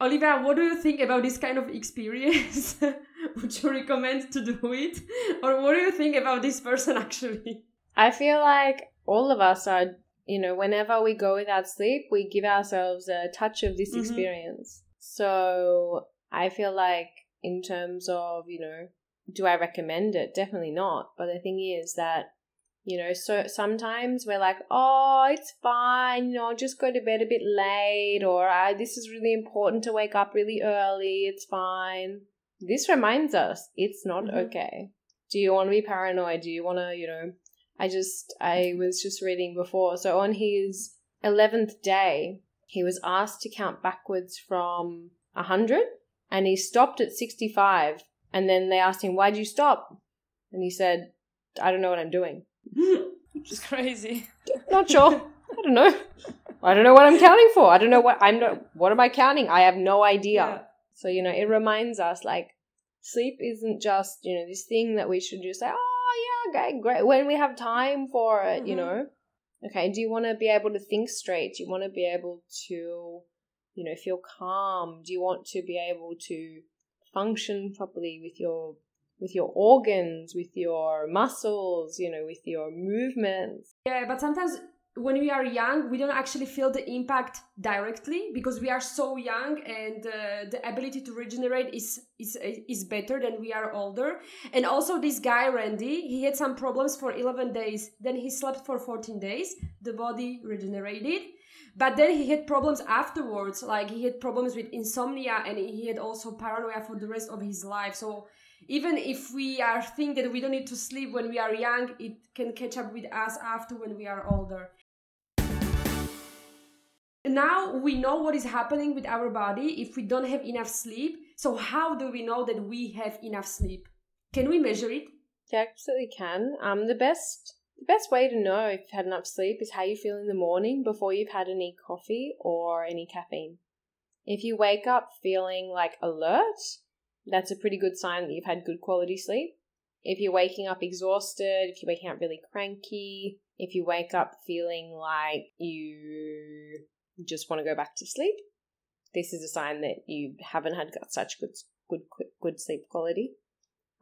Olivia, what do you think about this kind of experience? Would you recommend to do it? Or what do you think about this person actually? I feel like all of us are, you know, whenever we go without sleep, we give ourselves a touch of this Mhm. experience. So I feel like, in terms of, you know, do I recommend it? Definitely not. But the thing is that, you know, so sometimes we're like, oh, it's fine, you know, I'll just go to bed a bit late, or I, this is really important to wake up really early, it's fine. This reminds us it's not Mhm. okay. Do you want to be paranoid? Do you want to, you know, I just, I was just reading before. So on his 11th day, he was asked to count backwards from 100 and he stopped at 65. And then they asked him, Why'd you stop? And he said, I don't know what I'm doing. It's crazy. Not sure. I don't know. I don't know what I'm counting for. I don't know what I'm not, what am I counting? I have no idea. So, you know, it reminds us like sleep isn't just, you know, this thing that we should just say, oh, yeah, okay, great. When we have time for it, you Mhm. know. Okay, do you want to be able to think straight? Do you want to be able to, you know, feel calm? Do you want to be able to function properly with your with your organs, with your muscles, you know, with your movements? Yeah, but sometimes when we are young, we don't actually feel the impact directly because we are so young, and uh, the ability to regenerate is is is better than we are older. And also, this guy Randy, he had some problems for 11 days. Then he slept for 14 days. The body regenerated. But then he had problems afterwards, like he had problems with insomnia and he had also paranoia for the rest of his life. So even if we are think that we don't need to sleep when we are young, it can catch up with us after when we are older. Now we know what is happening with our body if we don't have enough sleep. So how do we know that we have enough sleep? Can we measure it? You absolutely can. Um, the best the best way to know if you've had enough sleep is how you feel in the morning before you've had any coffee or any caffeine. If you wake up feeling like alert, that's a pretty good sign that you've had good quality sleep. If you're waking up exhausted, if you're waking up really cranky, if you wake up feeling like you just want to go back to sleep, this is a sign that you haven't had got such good good good sleep quality.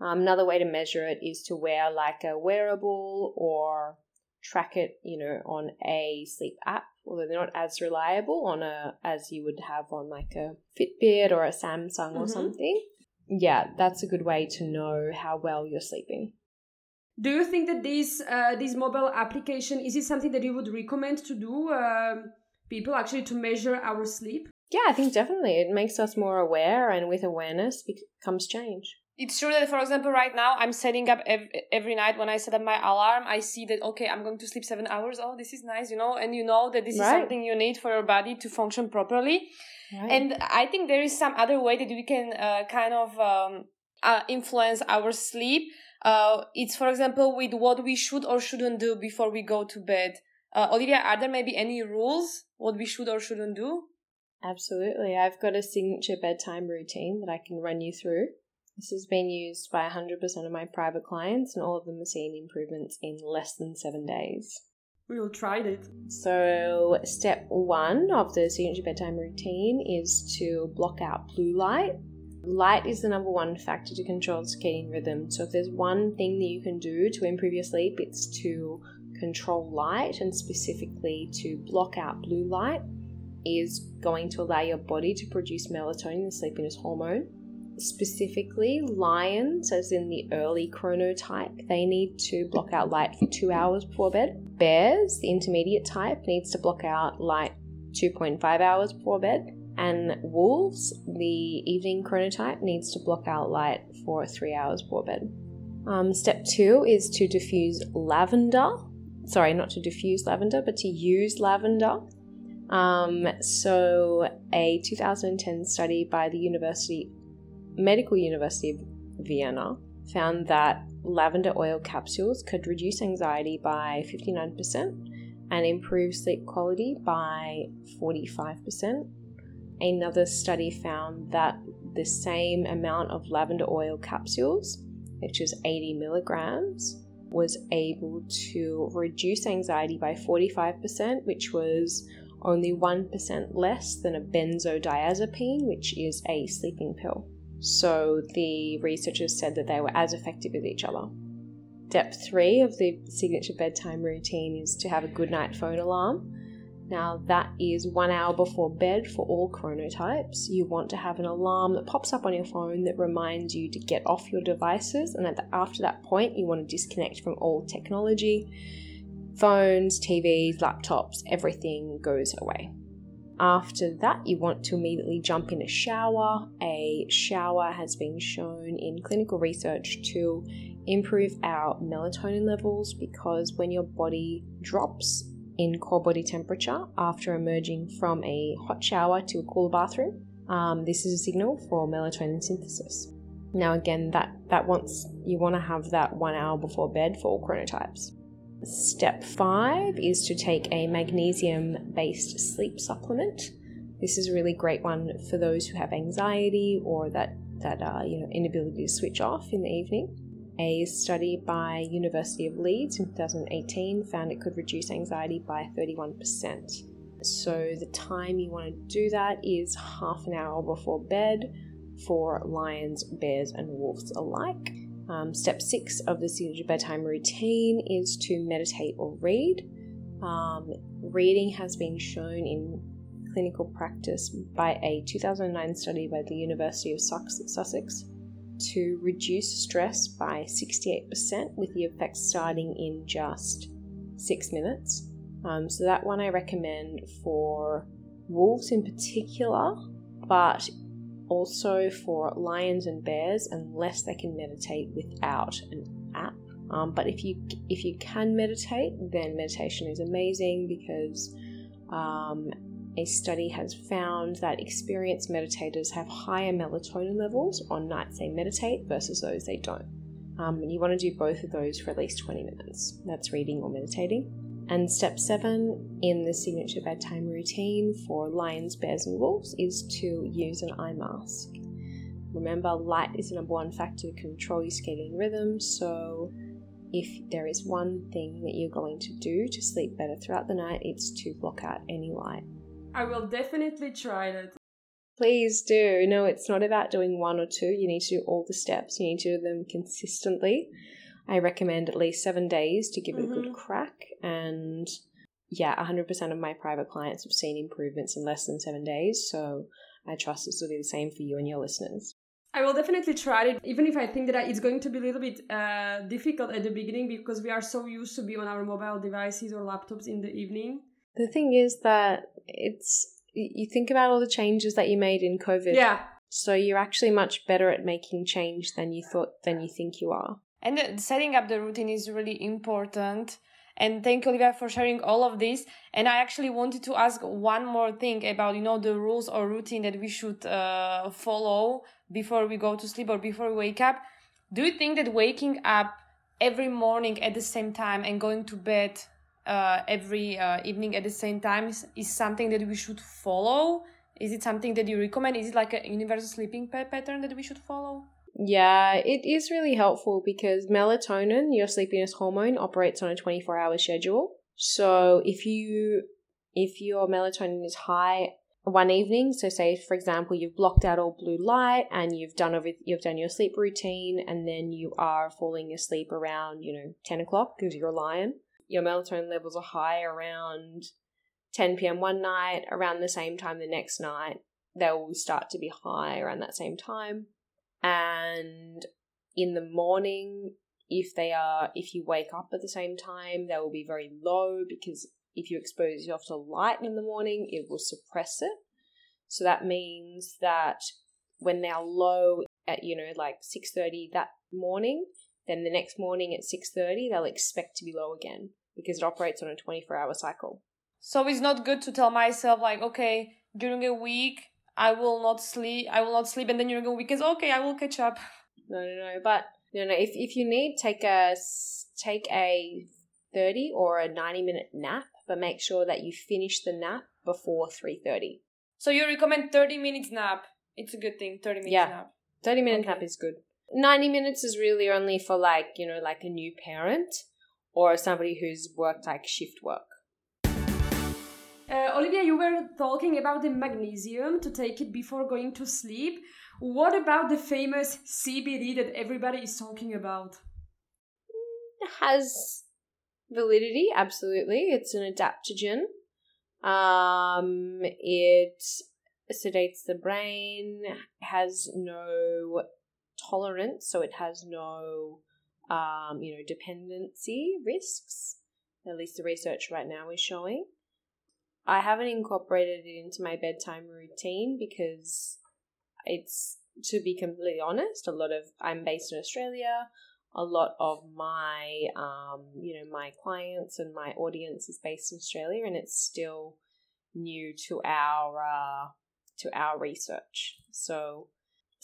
Um, another way to measure it is to wear like a wearable or track it, you know, on a sleep app, although they're not as reliable on a as you would have on like a Fitbit or a Samsung or Mhm. something. Yeah, that's a good way to know how well you're sleeping. Do you think that this uh, this mobile application is it something that you would recommend to do um, people actually to measure our sleep? Yeah, I think definitely it makes us more aware, and with awareness bec- comes change. It's true that, for example, right now I'm setting up ev- every night when I set up my alarm, I see that, okay, I'm going to sleep seven hours. Oh, this is nice, you know, and you know that this is something you need for your body to function properly. Right. And I think there is some other way that we can uh, kind of um, uh, influence our sleep. Uh, it's, for example, with what we should or shouldn't do before we go to bed. Uh, Olivia, are there maybe any rules what we should or shouldn't do? Absolutely. I've got a signature bedtime routine that I can run you through. This has been used by 100% of my private clients, and all of them have seen improvements in less than seven days. We will try it. So, step one of the signature bedtime routine is to block out blue light. Light is the number one factor to control circadian rhythm. So, if there's one thing that you can do to improve your sleep, it's to control light and specifically to block out blue light is going to allow your body to produce melatonin, the sleepiness hormone. Specifically, lions, as in the early chronotype, they need to block out light for two hours before bed. Bears, the intermediate type, needs to block out light 2.5 hours before bed. And wolves, the evening chronotype, needs to block out light for three hours before bed. Um, step two is to diffuse lavender. Sorry, not to diffuse lavender, but to use lavender. Um, so, a 2010 study by the University Medical University of Vienna found that lavender oil capsules could reduce anxiety by 59% and improve sleep quality by 45%. Another study found that the same amount of lavender oil capsules, which is 80 milligrams, was able to reduce anxiety by 45%, which was only 1% less than a benzodiazepine, which is a sleeping pill. So the researchers said that they were as effective as each other. Step three of the signature bedtime routine is to have a good night phone alarm. Now, that is one hour before bed for all chronotypes. You want to have an alarm that pops up on your phone that reminds you to get off your devices, and after that point, you want to disconnect from all technology phones, TVs, laptops, everything goes away. After that, you want to immediately jump in a shower. A shower has been shown in clinical research to improve our melatonin levels because when your body drops in core body temperature after emerging from a hot shower to a cool bathroom, um, this is a signal for melatonin synthesis. Now, again, that that wants you want to have that one hour before bed for all chronotypes. Step five is to take a magnesium based sleep supplement. This is a really great one for those who have anxiety or that, that uh, you know, inability to switch off in the evening. A study by University of Leeds in 2018 found it could reduce anxiety by 31%. So the time you want to do that is half an hour before bed for lions, bears, and wolves alike. Um, step six of the signature bedtime routine is to meditate or read. Um, reading has been shown in clinical practice by a 2009 study by the University of Sussex to reduce stress by 68%, with the effects starting in just six minutes. Um, so, that one I recommend for wolves in particular, but also for lions and bears unless they can meditate without an app. Um, but if you if you can meditate, then meditation is amazing because um, a study has found that experienced meditators have higher melatonin levels on nights they meditate versus those they don't. Um, and you want to do both of those for at least 20 minutes. That's reading or meditating. And step seven in the signature bedtime routine for lions, bears, and wolves is to use an eye mask. Remember, light is the number one factor to control your circadian rhythm, so if there is one thing that you're going to do to sleep better throughout the night, it's to block out any light. I will definitely try that. Please do. No, it's not about doing one or two. You need to do all the steps. You need to do them consistently. I recommend at least seven days to give it mm-hmm. a good mm-hmm. crack. And yeah, 100% of my private clients have seen improvements in less than seven days. So I trust this will be the same for you and your listeners. I will definitely try it, even if I think that it's going to be a little bit uh, difficult at the beginning because we are so used to be on our mobile devices or laptops in the evening. The thing is that it's you think about all the changes that you made in COVID. Yeah. So you're actually much better at making change than you thought than you think you are. And setting up the routine is really important. And thank you, Olivia, for sharing all of this. And I actually wanted to ask one more thing about, you know, the rules or routine that we should uh, follow before we go to sleep or before we wake up. Do you think that waking up every morning at the same time and going to bed uh, every uh, evening at the same time is, is something that we should follow? Is it something that you recommend? Is it like a universal sleeping pattern that we should follow? Yeah, it is really helpful because melatonin, your sleepiness hormone, operates on a 24 hour schedule. So if you if your melatonin is high one evening, so say for example you've blocked out all blue light and you've done over you've done your sleep routine and then you are falling asleep around you know ten o'clock because you're a lion. Your melatonin levels are high around 10 p.m. one night, around the same time the next night, they will start to be high around that same time. And in the morning, if they are, if you wake up at the same time, they will be very low because if you expose yourself to light in the morning, it will suppress it. So that means that when they're low at, you know, like 6.30 that morning, then the next morning at 6.30, they'll expect to be low again because it operates on a 24 hour cycle. So it's not good to tell myself like, okay, during a week I will not sleep. I will not sleep, and then during a weekend, okay, I will catch up. No, no, no. But no, no. If if you need, take a take a thirty or a ninety minute nap, but make sure that you finish the nap before three thirty. So you recommend thirty minutes nap? It's a good thing. Thirty minutes yeah. nap. Thirty minute okay. nap is good. Ninety minutes is really only for like you know like a new parent or somebody who's worked like shift work. Uh, Olivia, you were talking about the magnesium to take it before going to sleep. What about the famous CBD that everybody is talking about? It has validity, absolutely. It's an adaptogen. Um, it sedates the brain, has no tolerance, so it has no, um, you know, dependency risks. At least the research right now is showing. I haven't incorporated it into my bedtime routine because it's, to be completely honest, a lot of, I'm based in Australia. A lot of my, um, you know, my clients and my audience is based in Australia, and it's still new to our uh, to our research. So,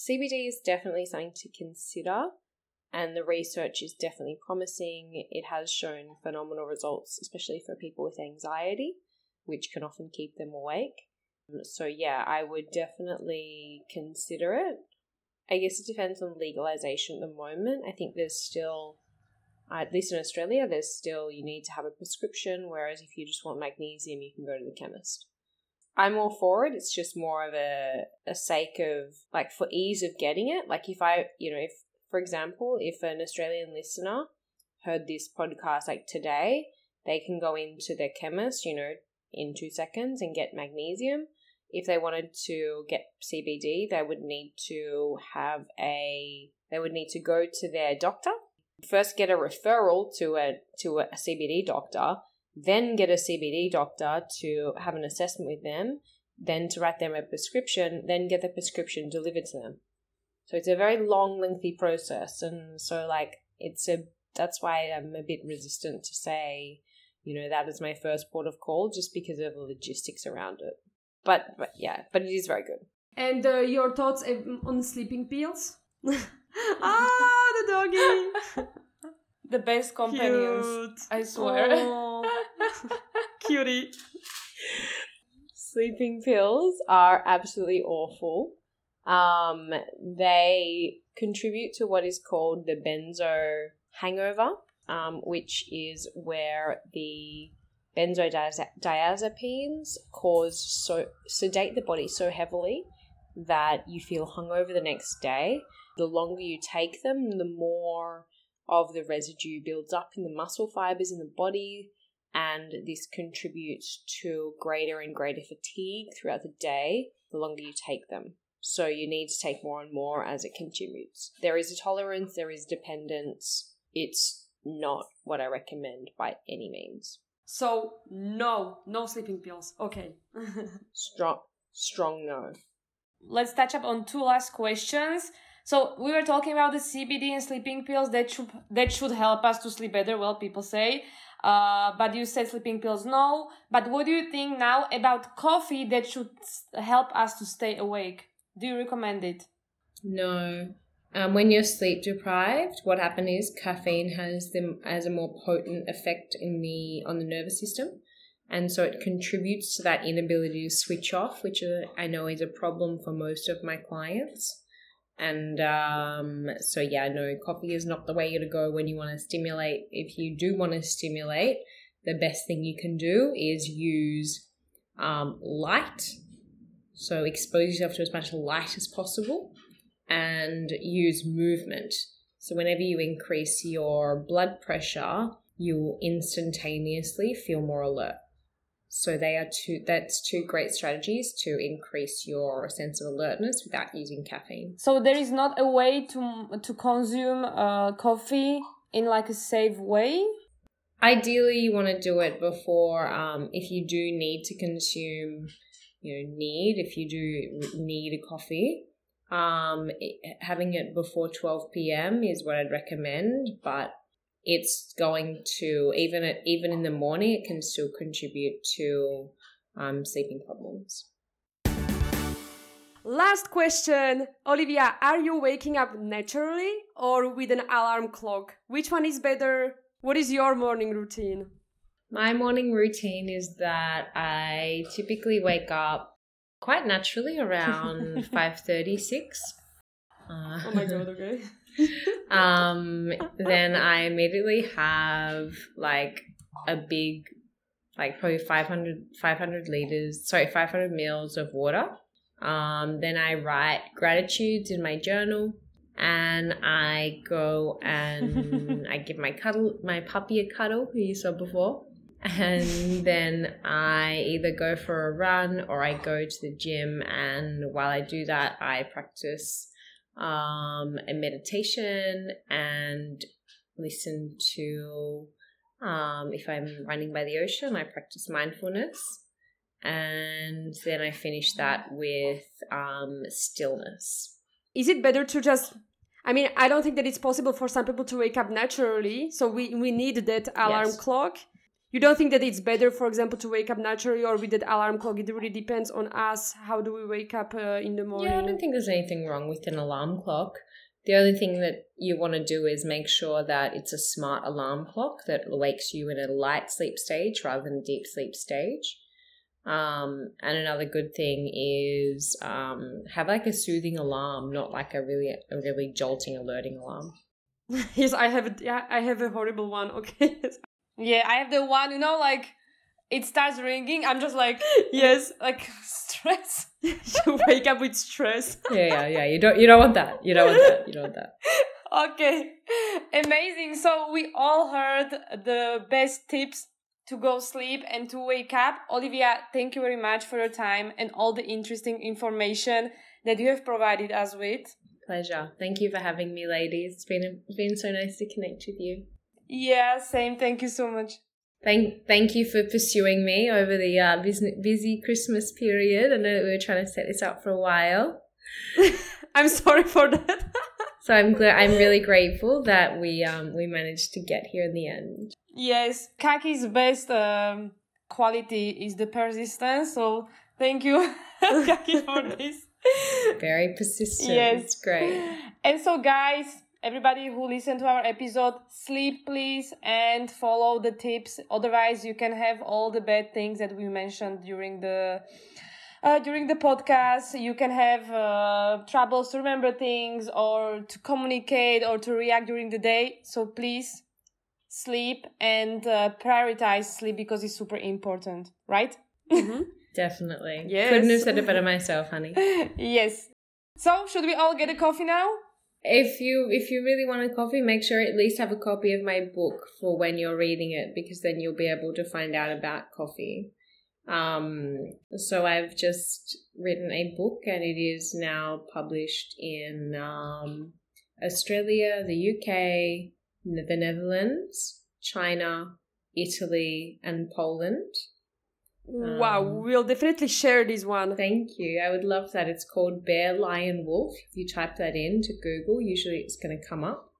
CBD is definitely something to consider, and the research is definitely promising. It has shown phenomenal results, especially for people with anxiety which can often keep them awake. So, yeah, I would definitely consider it. I guess it depends on legalization at the moment. I think there's still, at least in Australia, there's still, you need to have a prescription, whereas if you just want magnesium, you can go to the chemist. I'm all for it. It's just more of a, a sake of, like, for ease of getting it. Like, if I, you know, if, for example, if an Australian listener heard this podcast like today, they can go into their chemist, you know, in two seconds and get magnesium. If they wanted to get CBD, they would need to have a they would need to go to their doctor. First get a referral to a to a CBD doctor, then get a CBD doctor to have an assessment with them, then to write them a prescription, then get the prescription delivered to them. So it's a very long, lengthy process, and so like it's a that's why I'm a bit resistant to say you know, that is my first port of call just because of the logistics around it. But, but yeah, but it is very good. And uh, your thoughts on sleeping pills? ah, the doggy! the best companions, Cute. I swear. Oh. Cutie. Sleeping pills are absolutely awful. Um, they contribute to what is called the benzo hangover, um, which is where the benzodiazepines cause so sedate the body so heavily that you feel hungover the next day. The longer you take them, the more of the residue builds up in the muscle fibers in the body, and this contributes to greater and greater fatigue throughout the day the longer you take them. So you need to take more and more as it contributes. There is a tolerance, there is dependence. It's not what I recommend by any means. So no, no sleeping pills. Okay. strong, strong no. Let's touch up on two last questions. So we were talking about the CBD and sleeping pills that should that should help us to sleep better. Well, people say, uh, but you said sleeping pills no. But what do you think now about coffee that should help us to stay awake? Do you recommend it? No, um, when you're sleep deprived, what happens is caffeine has them as a more potent effect in the on the nervous system, and so it contributes to that inability to switch off, which uh, I know is a problem for most of my clients. And um, so, yeah, no, coffee is not the way to go when you want to stimulate. If you do want to stimulate, the best thing you can do is use um, light. So expose yourself to as much light as possible and use movement. So whenever you increase your blood pressure, you will instantaneously feel more alert. So they are two that's two great strategies to increase your sense of alertness without using caffeine. So there is not a way to to consume uh, coffee in like a safe way. Ideally, you want to do it before. Um, if you do need to consume, you know, need if you do need a coffee, um, having it before twelve p.m. is what I'd recommend. But it's going to even at, even in the morning it can still contribute to um, sleeping problems. Last question. Olivia are you waking up naturally or with an alarm clock? Which one is better? What is your morning routine? My morning routine is that i typically wake up quite naturally around 5.36 uh, oh my god okay um, then I immediately have like a big, like probably 500, 500 liters, sorry, 500 mils of water. Um, then I write gratitudes in my journal and I go and I give my cuddle, my puppy a cuddle who you saw before. And then I either go for a run or I go to the gym. And while I do that, I practice um, a meditation and listen to um, if I'm running by the ocean, I practice mindfulness. And then I finish that with um, stillness. Is it better to just I mean, I don't think that it's possible for some people to wake up naturally, so we, we need that alarm yes. clock you don't think that it's better for example to wake up naturally or with that alarm clock it really depends on us how do we wake up uh, in the morning yeah i don't think there's anything wrong with an alarm clock the only thing that you want to do is make sure that it's a smart alarm clock that wakes you in a light sleep stage rather than a deep sleep stage um, and another good thing is um, have like a soothing alarm, not like a really a really jolting alerting alarm. yes, I have. A, yeah, I have a horrible one. Okay, yeah, I have the one, you know, like it starts ringing. I'm just like, yes, like stress. you wake up with stress. yeah, yeah, yeah. You don't, you don't want that. You don't want that. You don't want that. okay, amazing. So we all heard the best tips to go sleep and to wake up. Olivia, thank you very much for your time and all the interesting information that you have provided us with. Pleasure. Thank you for having me, ladies. It's been it's been so nice to connect with you. Yeah, same. Thank you so much. Thank, thank you for pursuing me over the uh, busy, busy Christmas period. I know that we were trying to set this up for a while. I'm sorry for that. so I'm glad. I'm really grateful that we um we managed to get here in the end. Yes, Kaki's best um, quality is the persistence. So thank you, Kaki, for this. Very persistent. Yes, it's great. And so, guys, everybody who listened to our episode, sleep please and follow the tips. Otherwise, you can have all the bad things that we mentioned during the uh, during the podcast. You can have uh, troubles to remember things or to communicate or to react during the day. So please sleep and uh, prioritize sleep because it's super important, right? Mm-hmm. Definitely. Yes. Couldn't have said it better myself, honey. yes. So, should we all get a coffee now? If you if you really want a coffee make sure at least have a copy of my book for when you're reading it because then you'll be able to find out about coffee. Um so i've just written a book and it is now published in um australia the uk the netherlands china italy and poland Wow, um, we'll definitely share this one. Thank you. I would love that. It's called Bear Lion Wolf. If you type that in to Google, usually it's going to come up.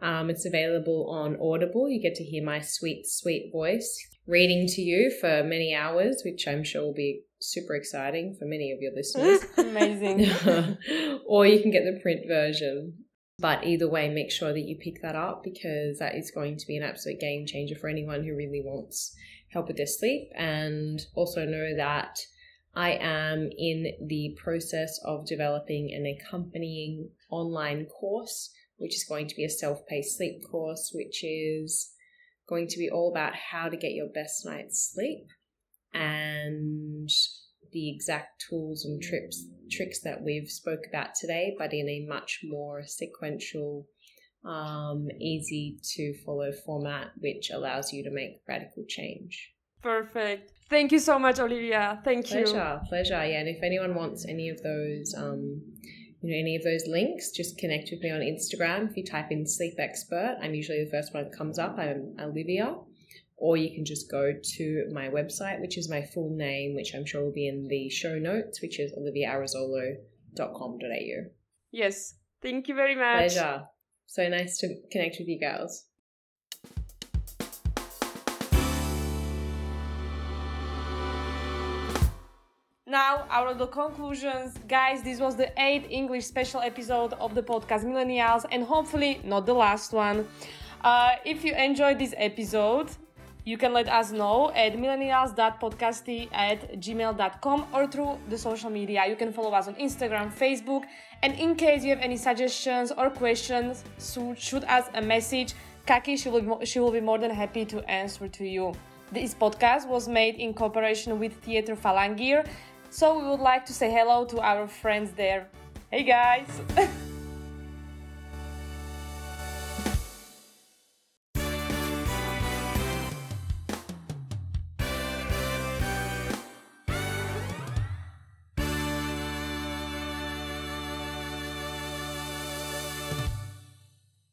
Um, it's available on Audible. You get to hear my sweet, sweet voice reading to you for many hours, which I'm sure will be super exciting for many of your listeners. Amazing. or you can get the print version. But either way, make sure that you pick that up because that is going to be an absolute game changer for anyone who really wants help with their sleep and also know that I am in the process of developing an accompanying online course, which is going to be a self paced sleep course, which is going to be all about how to get your best night's sleep and the exact tools and trips tricks that we've spoke about today, but in a much more sequential, um, easy to follow format, which allows you to make radical change. Perfect. Thank you so much, Olivia. Thank pleasure, you. Pleasure, pleasure. Yeah, and if anyone wants any of those, um, you know, any of those links, just connect with me on Instagram. If you type in sleep expert, I'm usually the first one that comes up. I'm Olivia or you can just go to my website, which is my full name, which I'm sure will be in the show notes, which is oliviaarezzolo.com.au. Yes, thank you very much. Pleasure. So nice to connect with you girls. Now, out of the conclusions, guys, this was the eighth English special episode of the podcast Millennials, and hopefully not the last one. Uh, if you enjoyed this episode, you can let us know at millennials.podcasty at gmail.com or through the social media. You can follow us on Instagram, Facebook, and in case you have any suggestions or questions, shoot us a message. Kaki, she will, she will be more than happy to answer to you. This podcast was made in cooperation with Theatre Falangir, so we would like to say hello to our friends there. Hey guys!